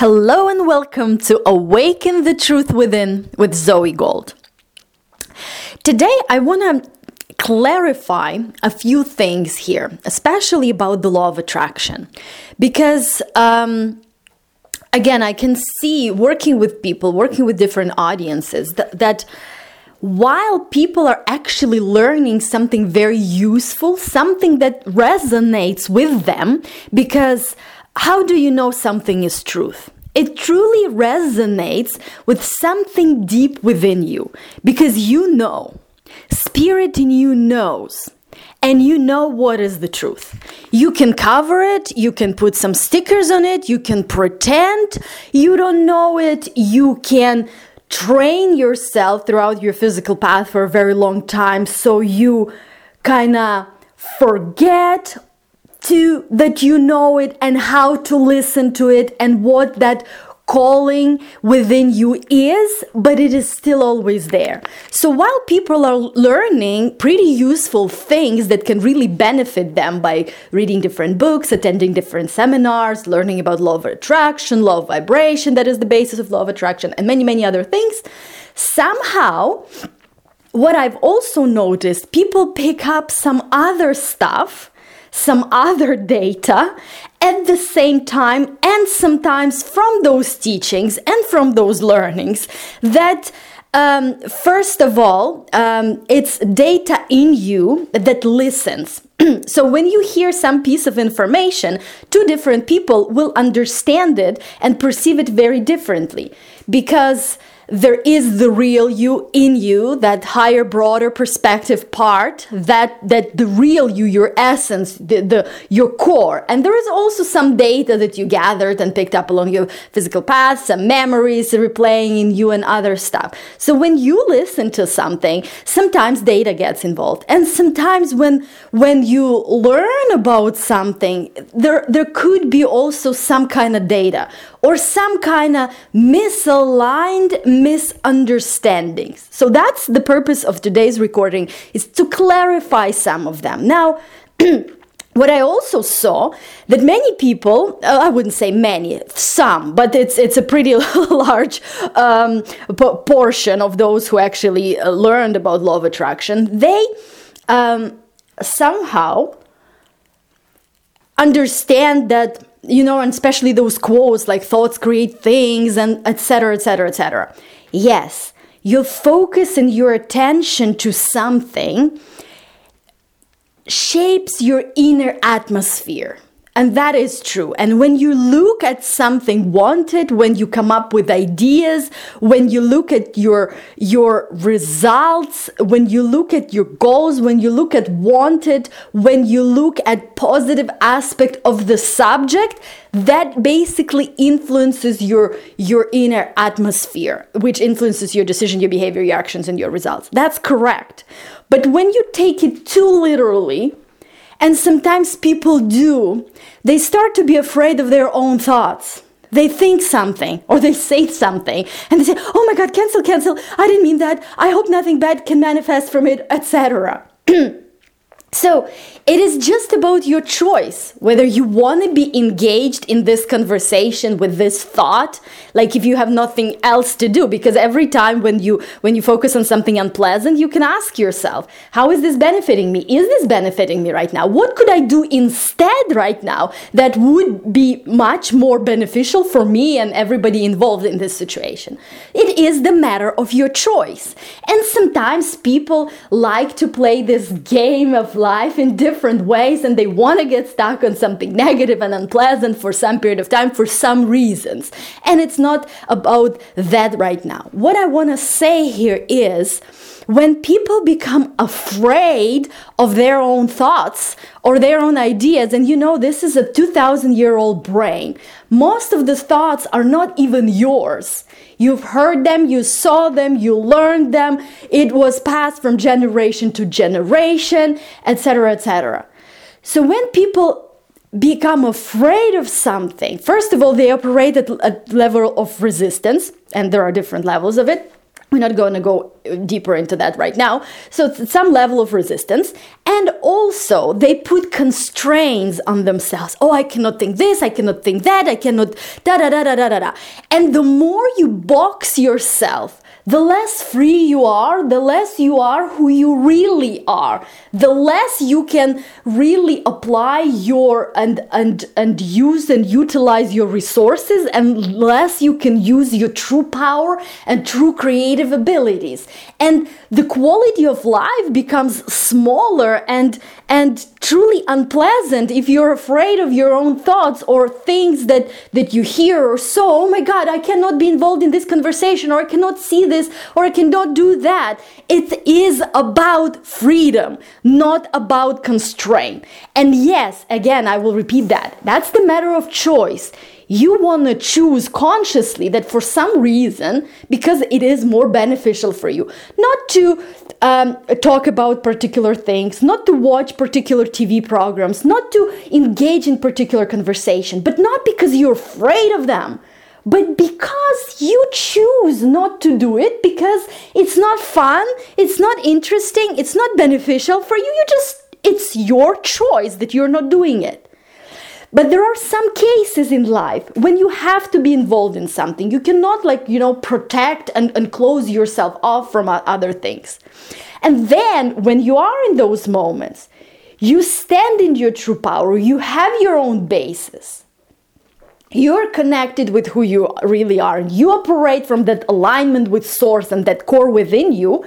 Hello and welcome to Awaken the Truth Within with Zoe Gold. Today, I want to clarify a few things here, especially about the law of attraction, because um, again, I can see working with people, working with different audiences, that, that while people are actually learning something very useful, something that resonates with them, because how do you know something is truth? It truly resonates with something deep within you because you know, spirit in you knows, and you know what is the truth. You can cover it, you can put some stickers on it, you can pretend. You don't know it, you can train yourself throughout your physical path for a very long time. So you kind of forget to that you know it and how to listen to it and what that calling within you is, but it is still always there. So while people are learning pretty useful things that can really benefit them by reading different books, attending different seminars, learning about law of attraction, law of vibration, that is the basis of law of attraction, and many, many other things, somehow what I've also noticed, people pick up some other stuff some other data at the same time, and sometimes from those teachings and from those learnings that. Um, first of all, um, it's data in you that listens. so when you hear some piece of information, two different people will understand it and perceive it very differently because there is the real you in you that higher broader perspective part that that the real you your essence the, the your core. And there is also some data that you gathered and picked up along your physical path some memories replaying in you and other stuff. So when you listen to something sometimes data gets involved. And sometimes when when you learn about something there there could be also some kind of data or some kind of misaligned misunderstandings. So that's the purpose of today's recording is to clarify some of them. Now, what I also saw that many people, uh, I wouldn't say many, some, but it's it's a pretty large um, p- portion of those who actually uh, learned about law of attraction. They um, somehow understand that you know, and especially those quotes like thoughts create things and etc. etc. etc. Yes, your focus and your attention to something shapes your inner atmosphere. And that is true. And when you look at something wanted, when you come up with ideas, when you look at your, your results, when you look at your goals, when you look at wanted, when you look at positive aspect of the subject, that basically influences your, your inner atmosphere, which influences your decision, your behavior, your actions, and your results. That's correct. But when you take it too literally, and sometimes people do, they start to be afraid of their own thoughts. They think something or they say something and they say, "Oh my god, cancel, cancel. I didn't mean that. I hope nothing bad can manifest from it, etc." So it is just about your choice whether you want to be engaged in this conversation with this thought, like if you have nothing else to do. Because every time when you when you focus on something unpleasant, you can ask yourself, how is this benefiting me? Is this benefiting me right now? What could I do instead right now that would be much more beneficial for me and everybody involved in this situation? It is the matter of your choice. And sometimes people like to play this game of life in different ways and they want to get stuck on something negative and unpleasant for some period of time for some reasons. And it's not about that right now. What I want to say here is when people become afraid of their own thoughts or their own ideas, and you know, this is a 2000 year old brain, most of the thoughts are not even yours. You've heard them, you saw them, you learned them. It was passed from generation to generation, etc., etc. So when people become afraid of something, first of all, they operate at a level of resistance, and there are different levels of it. We're not going to go deeper into that right now. So it's some level of resistance. And also, they put constraints on themselves. Oh, I cannot think this, I cannot think that, I cannot da da da da da da. And the more you box yourself, the less free you are, the less you are who you really are, the less you can really apply your and and and use and utilize your resources and less you can use your true power and true creative abilities. And the quality of life becomes smaller and and truly unpleasant if you're afraid of your own thoughts or things that that you hear or so oh my god i cannot be involved in this conversation or i cannot see this or i cannot do that. It is about freedom not about constraint. And yes again i will repeat that. That's the matter of choice. You want to choose consciously that for some reason, because it is more beneficial for you, not to um, talk about particular things, not to watch particular TV programs, not to engage in particular conversation, but not because you're afraid of them, but because you choose not to do it because it's not fun, it's not interesting, it's not beneficial for you. You just, it's your choice that you're not doing it. But there are some cases in life when you have to be involved in something. You cannot, like, you know, protect and, and close yourself off from other things. And then when you are in those moments, you stand in your true power, you have your own basis. You're connected with who you really are, and you operate from that alignment with source and that core within you.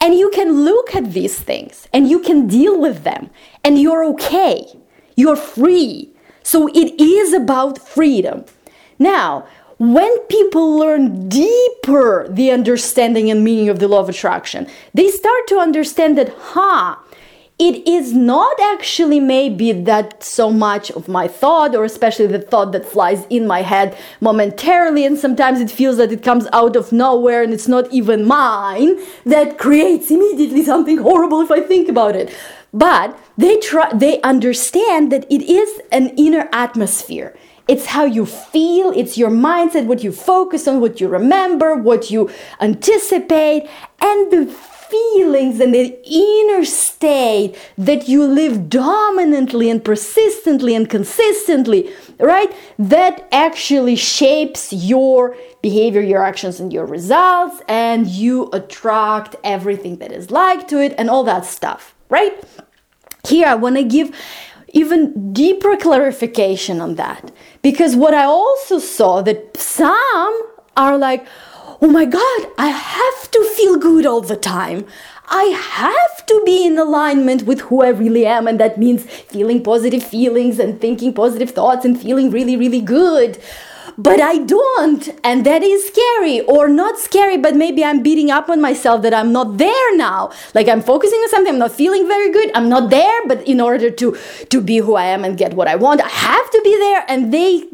And you can look at these things and you can deal with them, and you're okay. You're free so it is about freedom. Now, when people learn deeper the understanding and meaning of the law of attraction, they start to understand that, huh, it is not actually maybe that so much of my thought, or especially the thought that flies in my head momentarily, and sometimes it feels that it comes out of nowhere and it's not even mine, that creates immediately something horrible if I think about it. But they try they understand that it is an inner atmosphere. It's how you feel it's your mindset what you focus on what you remember what you anticipate and the feelings and the inner state that you live dominantly and persistently and consistently right that actually shapes your behavior your actions and your results and you attract everything that is like to it and all that stuff right? Here, I want to give even deeper clarification on that because what I also saw that some are like, oh my God, I have to feel good all the time. I have to be in alignment with who I really am, and that means feeling positive feelings and thinking positive thoughts and feeling really, really good but I don't. And that is scary or not scary, but maybe I'm beating up on myself that I'm not there now. Like I'm focusing on something, I'm not feeling very good. I'm not there, but in order to to be who I am and get what I want, I have to be there and they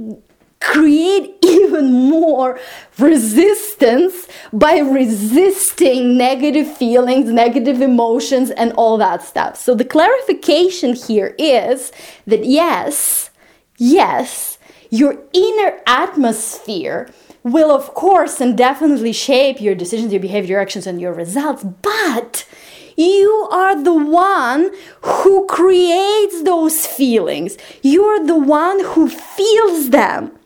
create even more resistance by resisting negative feelings, negative emotions, and all that stuff. So, the clarification here is that yes, yes, your inner atmosphere will, of course, and definitely shape your decisions, your behavior, your actions, and your results, but you are the one who creates those feelings. You're the one who feels them,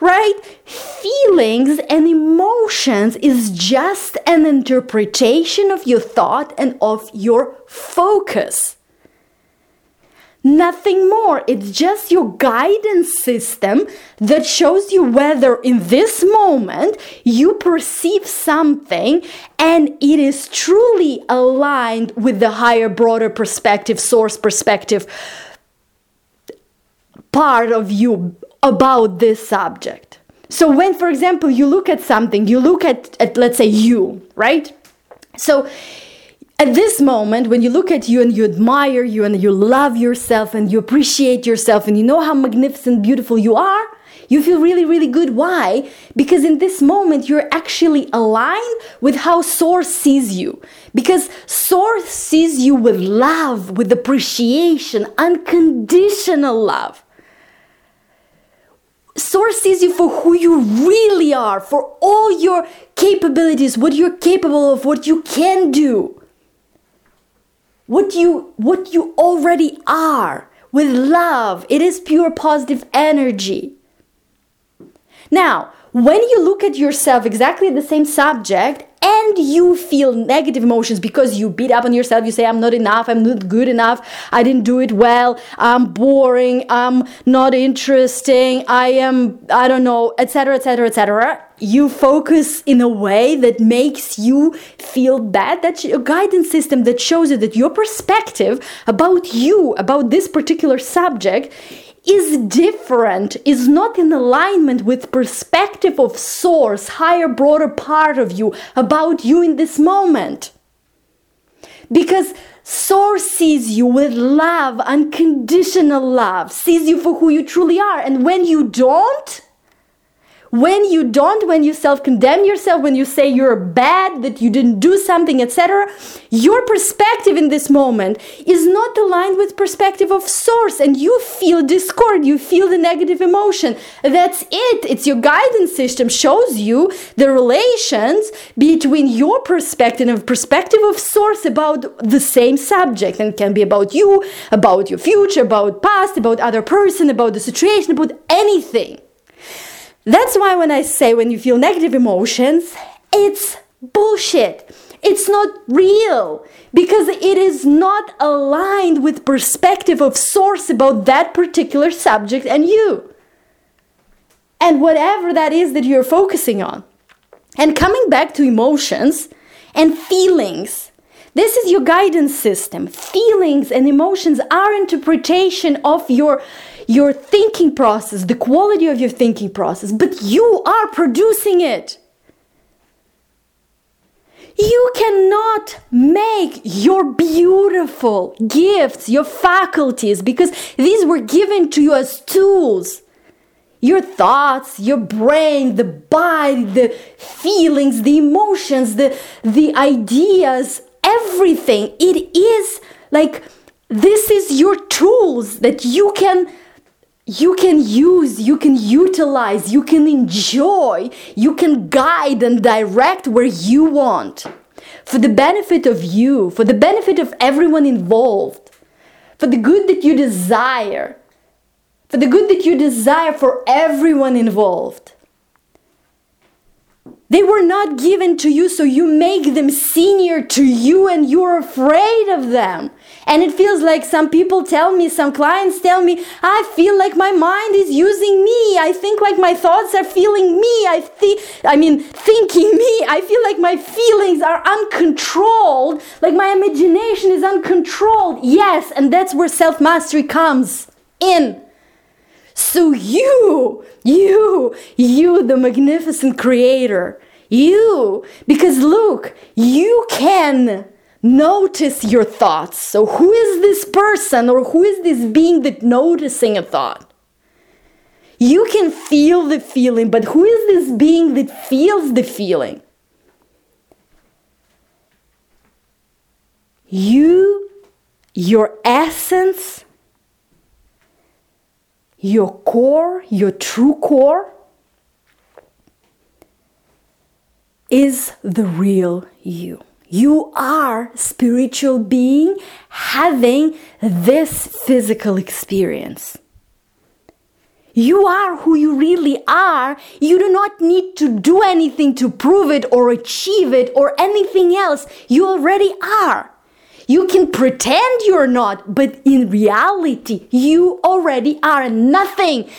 right? Feelings and emotions is just an interpretation of your thought and of your focus. Nothing more. It's just your guidance system that shows you whether in this moment you perceive something and it is truly aligned with the higher, broader perspective, source perspective part of you about this subject. So, when, for example, you look at something, you look at, at let's say, you, right? So, at this moment, when you look at you and you admire you and you love yourself and you appreciate yourself and you know how magnificent, beautiful you are, you feel really, really good. Why? Because in this moment, you're actually aligned with how Source sees you. Because Source sees you with love, with appreciation, unconditional love. Source sees you for who you really are, for all your capabilities, what you're capable of, what you can do. What you what you already are with love. It is pure positive energy. Now, when you look at yourself exactly the same subject and you feel negative emotions because you beat up on yourself you say i'm not enough i'm not good enough i didn't do it well i'm boring i'm not interesting i am i don't know etc etc etc you focus in a way that makes you feel bad that's a guidance system that shows you that your perspective about you about this particular subject is different, is not in alignment with perspective of source, higher, broader part of you about you in this moment. Because source sees you with love, unconditional love, sees you for who you truly are. And when you don't, when you don't when you self-condemn yourself when you say you're bad that you didn't do something etc your perspective in this moment is not aligned with perspective of source and you feel discord you feel the negative emotion. That's it. It's your guidance system shows you the relations between your perspective and perspective of source about the same subject and can be about you about your future about past about other person about the situation about anything that's why when I say when you feel negative emotions, it's bullshit. It's not real because it is not aligned with perspective of source about that particular subject and you. And whatever that is that you're focusing on. And coming back to emotions and feelings. This is your guidance system. Feelings and emotions are interpretation of your your thinking process, the quality of your thinking process, but you are producing it. You cannot make your beautiful gifts, your faculties, because these were given to you as tools. Your thoughts, your brain, the body, the feelings, the emotions, the, the ideas, everything. It is like this is your tools that you can you can use, you can utilize, you can enjoy, you can guide and direct where you want. For the benefit of you, for the benefit of everyone involved, for the good that you desire, for the good that you desire for everyone involved. They were not given to you, so you make them senior to you and you're afraid of them. And it feels like some people tell me, some clients tell me, I feel like my mind is using me. I think like my thoughts are feeling me. I think, I mean, thinking me. I feel like my feelings are uncontrolled, like my imagination is uncontrolled. Yes, and that's where self mastery comes in. So you, you, you, the magnificent creator, you, because look, you can notice your thoughts. So who is this person or who is this being that noticing a thought? You can feel the feeling, but who is this being that feels the feeling? You, your essence, your core, your true core, is the real you. You are spiritual being having this physical experience. You are who you really are. You do not need to do anything to prove it or achieve it or anything else. You already are. You can pretend you're not, but in reality, you already are. Nothing,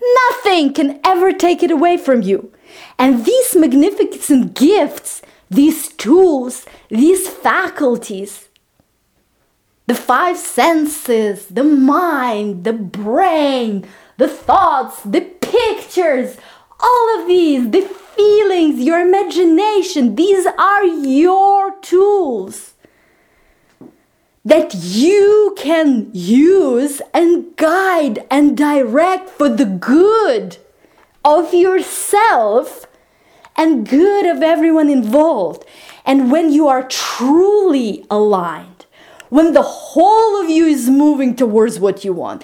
nothing can ever take it away from you. And these magnificent gifts, these tools, these faculties, the five senses, the mind, the brain, the thoughts, the pictures, all of these, the feelings, your imagination, these are your tools that you can use and guide and direct for the good of yourself and good of everyone involved. And when you are truly aligned, when the whole of you is moving towards what you want,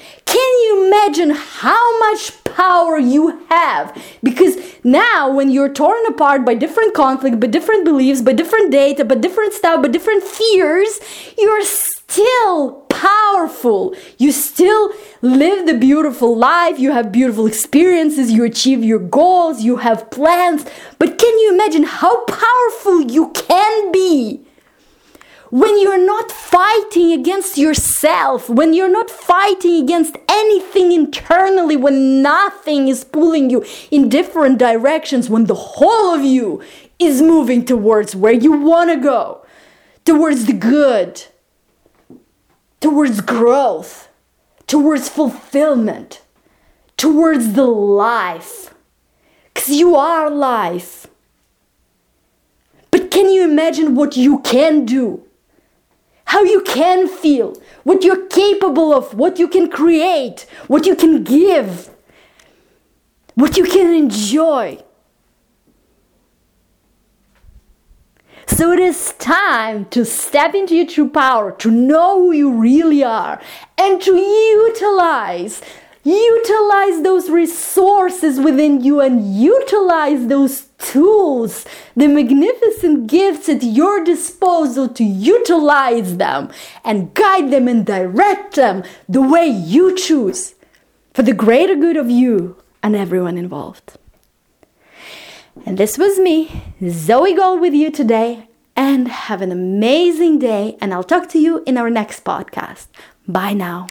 you imagine how much power you have? Because now, when you're torn apart by different conflict, by different beliefs, by different data, by different stuff, by different fears, you're still powerful. You still live the beautiful life, you have beautiful experiences, you achieve your goals, you have plans. But can you imagine how powerful you can be? When you're not fighting against yourself, when you're not fighting against anything internally, when nothing is pulling you in different directions, when the whole of you is moving towards where you want to go, towards the good, towards growth, towards fulfillment, towards the life. Because you are life. But can you imagine what you can do? How you can feel, what you're capable of, what you can create, what you can give, what you can enjoy. So it is time to step into your true power, to know who you really are, and to utilize utilize those resources within you and utilize those tools, the magnificent gifts at your disposal to utilize them and guide them and direct them the way you choose for the greater good of you and everyone involved. And this was me, Zoe Gold, with you today. And have an amazing day. And I'll talk to you in our next podcast. Bye now.